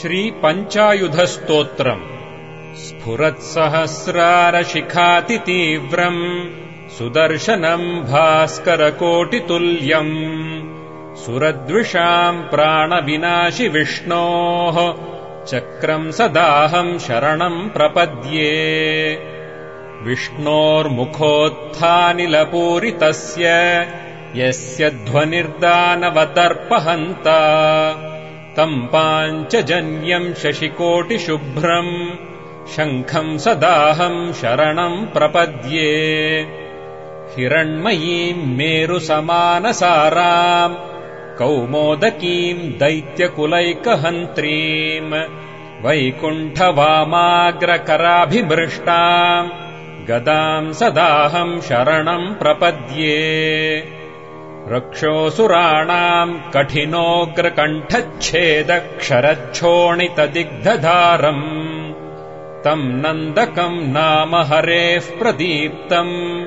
श्रीपञ्चायुधस्तोत्रम्। स्फुरत्सहस्रारशिखातितीव्रम्। सुदर्शनम् भास्करकोटितुल्यम्। सुरद्विषाम् प्राणविनाशि विष्णोः। चक्रम् सदाहम् शरणम् प्रपद्ये। विष्णोर्मुखोत्थानिलपूरितस्य। यस्य ध्वनिर्दानवतर्पहन्ता तम् पाञ्चजन्यम् शशिकोटिशुभ्रम् शङ्खम् सदाहम् शरणम् प्रपद्ये। हिरण्मयीम् मेरुसमानसाराम् कौमोदकीम् दैत्यकुलैकहन्त्रीम् वैकुण्ठवामाग्रकराभिमृष्टाम् गदाम् सदाहम् शरणम् प्रपद्ये रक्षोऽसुराणाम् कठिनोऽग्रकण्ठच्छेदक्षरच्छोणितदिग्धधारम् तम् नन्दकम् नाम हरेः प्रदीप्तम्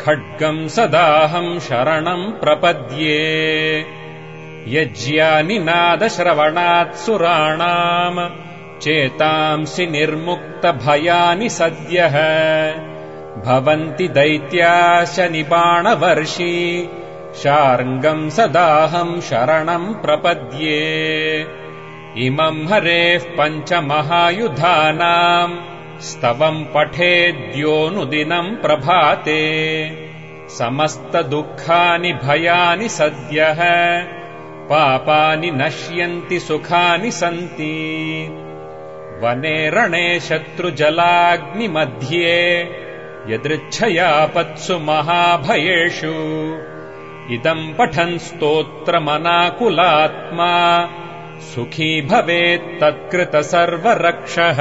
खड्गम् सदाहम् शरणम् प्रपद्ये। यज्ञानि नादश्रवणात् सुराणाम् चेतांसि निर्मुक्तभयानि सद्यः। भवन्ति दैत्याश निबाणवर्षी शार्ङ्गम् सदाहम् शरणम् प्रपद्ये। इमम् हरेः पञ्चमहायुधानाम् स्तवम् पठेद्योनुदिनम् प्रभाते। समस्तदुःखानि भयानि सद्यः पापानि नश्यन्ति सुखानि सन्ति। वने रणे शत्रुजलाग्निमध्ये यदृच्छयापत्सु महाभयेषु इदम् पठन् स्तोत्रमनाकुलात्मा। सुखी भवेत् तत्कृत सर्वरक्षः